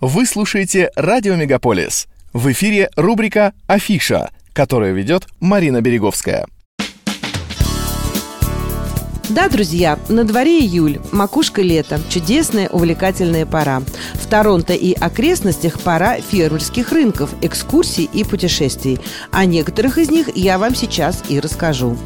Вы слушаете «Радио Мегаполис». В эфире рубрика «Афиша», которую ведет Марина Береговская. Да, друзья, на дворе июль, макушка лета, чудесная, увлекательная пора. В Торонто и окрестностях пора фермерских рынков, экскурсий и путешествий. О некоторых из них я вам сейчас и расскажу.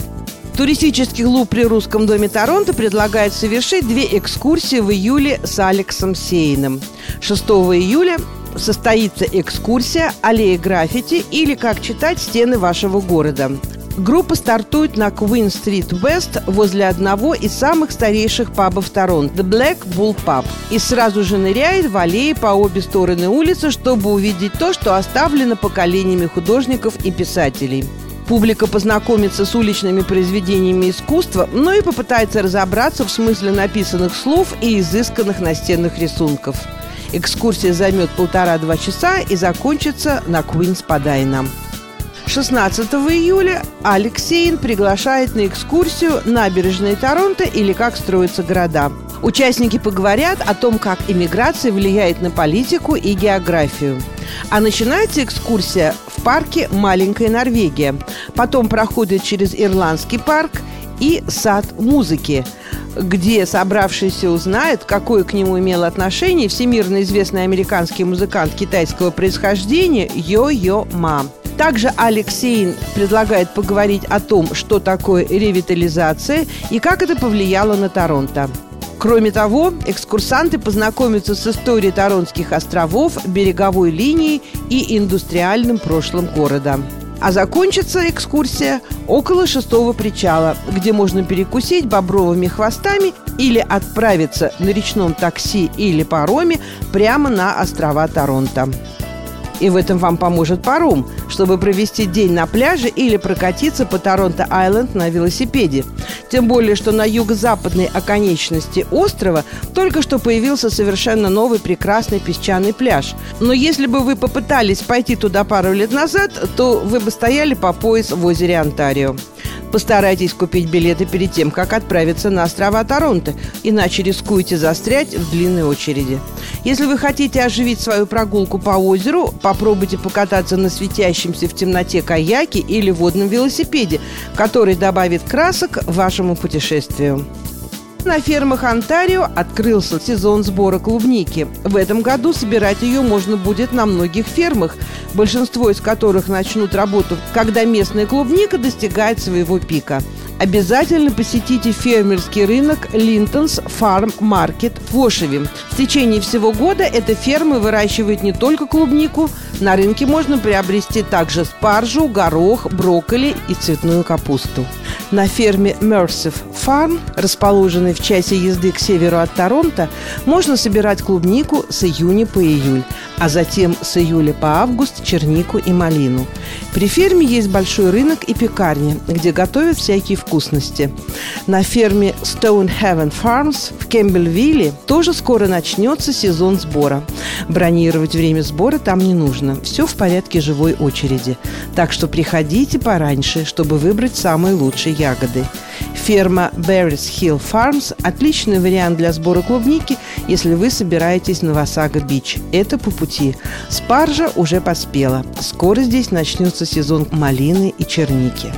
Туристический клуб при Русском доме Торонто предлагает совершить две экскурсии в июле с Алексом Сейном. 6 июля состоится экскурсия «Аллея граффити» или «Как читать стены вашего города». Группа стартует на Street West возле одного из самых старейших пабов Торонто – The Black Bull Pub. И сразу же ныряет в аллеи по обе стороны улицы, чтобы увидеть то, что оставлено поколениями художников и писателей. Публика познакомится с уличными произведениями искусства, но и попытается разобраться в смысле написанных слов и изысканных настенных рисунков. Экскурсия займет полтора-два часа и закончится на Квинс Падайна. 16 июля Алексеин приглашает на экскурсию «Набережные Торонто» или «Как строятся города». Участники поговорят о том, как иммиграция влияет на политику и географию. А начинается экскурсия парке «Маленькая Норвегия». Потом проходит через Ирландский парк и сад музыки, где собравшиеся узнают, какое к нему имел отношение всемирно известный американский музыкант китайского происхождения Йо-Йо Ма. Также Алексей предлагает поговорить о том, что такое ревитализация и как это повлияло на Торонто. Кроме того, экскурсанты познакомятся с историей Торонских островов, береговой линией и индустриальным прошлым города. А закончится экскурсия около шестого причала, где можно перекусить бобровыми хвостами или отправиться на речном такси или пароме прямо на острова Торонто. И в этом вам поможет паром, чтобы провести день на пляже или прокатиться по Торонто-Айленд на велосипеде. Тем более, что на юго-западной оконечности острова только что появился совершенно новый прекрасный песчаный пляж. Но если бы вы попытались пойти туда пару лет назад, то вы бы стояли по пояс в озере Онтарио. Постарайтесь купить билеты перед тем, как отправиться на острова Торонто, иначе рискуете застрять в длинной очереди. Если вы хотите оживить свою прогулку по озеру, попробуйте покататься на светящемся в темноте каяке или водном велосипеде, который добавит красок вашему путешествию. На фермах Онтарио открылся сезон сбора клубники. В этом году собирать ее можно будет на многих фермах, большинство из которых начнут работу, когда местная клубника достигает своего пика. Обязательно посетите фермерский рынок Линтонс Фарм Маркет в Ошеве. В течение всего года эта ферма выращивает не только клубнику, на рынке можно приобрести также спаржу, горох, брокколи и цветную капусту. На ферме Mersive Farm, расположенной в часе езды к северу от Торонто, можно собирать клубнику с июня по июль, а затем с июля по август чернику и малину. При ферме есть большой рынок и пекарня, где готовят всякие вкусности. На ферме Stone Heaven Farms в Кембельвилле тоже скоро начнется сезон сбора. Бронировать время сбора там не нужно. Все в порядке живой очереди. Так что приходите пораньше, чтобы выбрать самые лучшие ягоды. Ферма Berries Hill Farms – отличный вариант для сбора клубники, если вы собираетесь на Васага-Бич. Это по пути. Спаржа уже поспела. Скоро здесь начнется сезон малины и черники.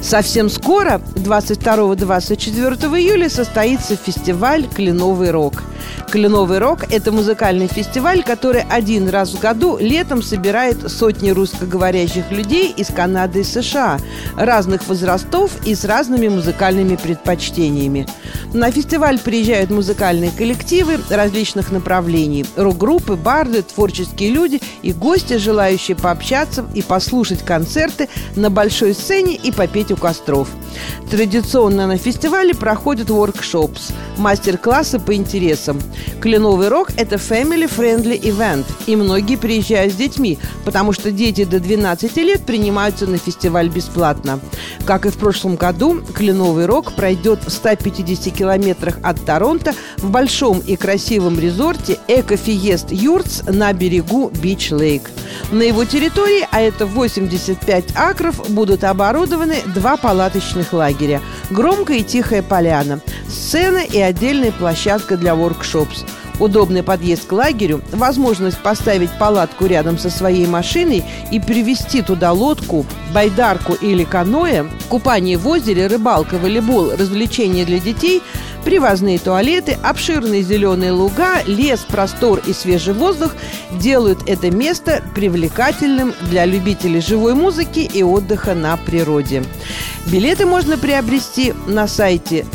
Совсем скоро, 22-24 июля, состоится фестиваль «Кленовый рок». «Кленовый рок» – это музыкальный фестиваль, который один раз в году летом собирает сотни русскоговорящих людей из Канады и США, разных возрастов и с разными музыкальными предпочтениями. На фестиваль приезжают музыкальные коллективы различных направлений – рок-группы, барды, творческие люди и гости, желающие пообщаться и послушать концерты на большой сцене и попеть у костров. Традиционно на фестивале проходят воркшопс, мастер-классы по интересам. Кленовый рок – это family-friendly event, и многие приезжают с детьми, потому что дети до 12 лет принимаются на фестиваль бесплатно. Как и в прошлом году, Кленовый рок пройдет в 150 километрах от Торонто в большом и красивом resort е EcoForest Yurts на берегу Beech Lake. На его территории, а это 85 акров, будут оборудованы два палаточных лагеря – громкая и тихая поляна, сцена и отдельная площадка для workshops. Удобный подъезд к лагерю, возможность поставить палатку рядом со своей машиной и привезти туда лодку, байдарку или каноэ, купание в озере, рыбалка, волейбол, развлечения для детей – Привозные туалеты, обширные зеленые луга, лес, простор и свежий воздух делают это место привлекательным для любителей живой музыки и отдыха на природе. Билеты можно приобрести на сайте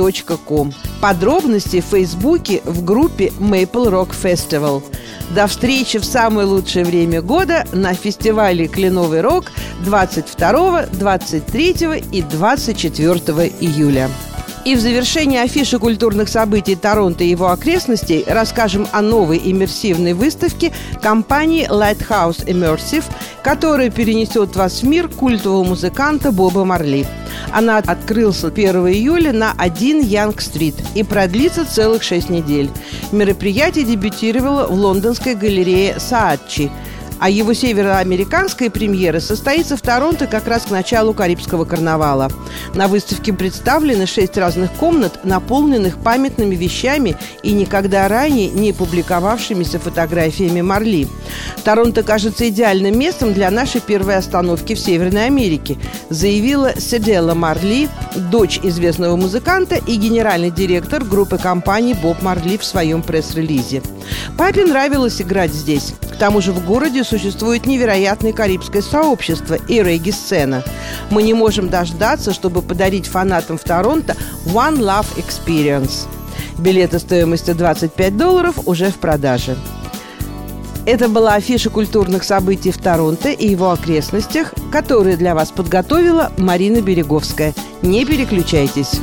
russianmaplerock.com. Подробности в Фейсбуке в группе Maple Rock Festival. До встречи в самое лучшее время года на фестивале «Кленовый рок» 22, 23 и 24 июля. И в завершении афиши культурных событий Торонто и его окрестностей расскажем о новой иммерсивной выставке компании Lighthouse Immersive, которая перенесет вас в мир культового музыканта Боба Марли. Она открылась 1 июля на 1 Янг-стрит и продлится целых 6 недель. Мероприятие дебютировало в лондонской галерее Саатчи – а его североамериканская премьера состоится в Торонто как раз к началу Карибского карнавала. На выставке представлены шесть разных комнат, наполненных памятными вещами и никогда ранее не публиковавшимися фотографиями Марли. Торонто кажется идеальным местом для нашей первой остановки в Северной Америке, заявила Седела Марли, дочь известного музыканта и генеральный директор группы компаний Боб Марли в своем пресс-релизе. Папе нравилось играть здесь. Тому же в городе существует невероятное карибское сообщество и регги-сцена. Мы не можем дождаться, чтобы подарить фанатам в Торонто One Love Experience. Билеты стоимостью 25 долларов уже в продаже. Это была афиша культурных событий в Торонто и его окрестностях, которые для вас подготовила Марина Береговская. Не переключайтесь.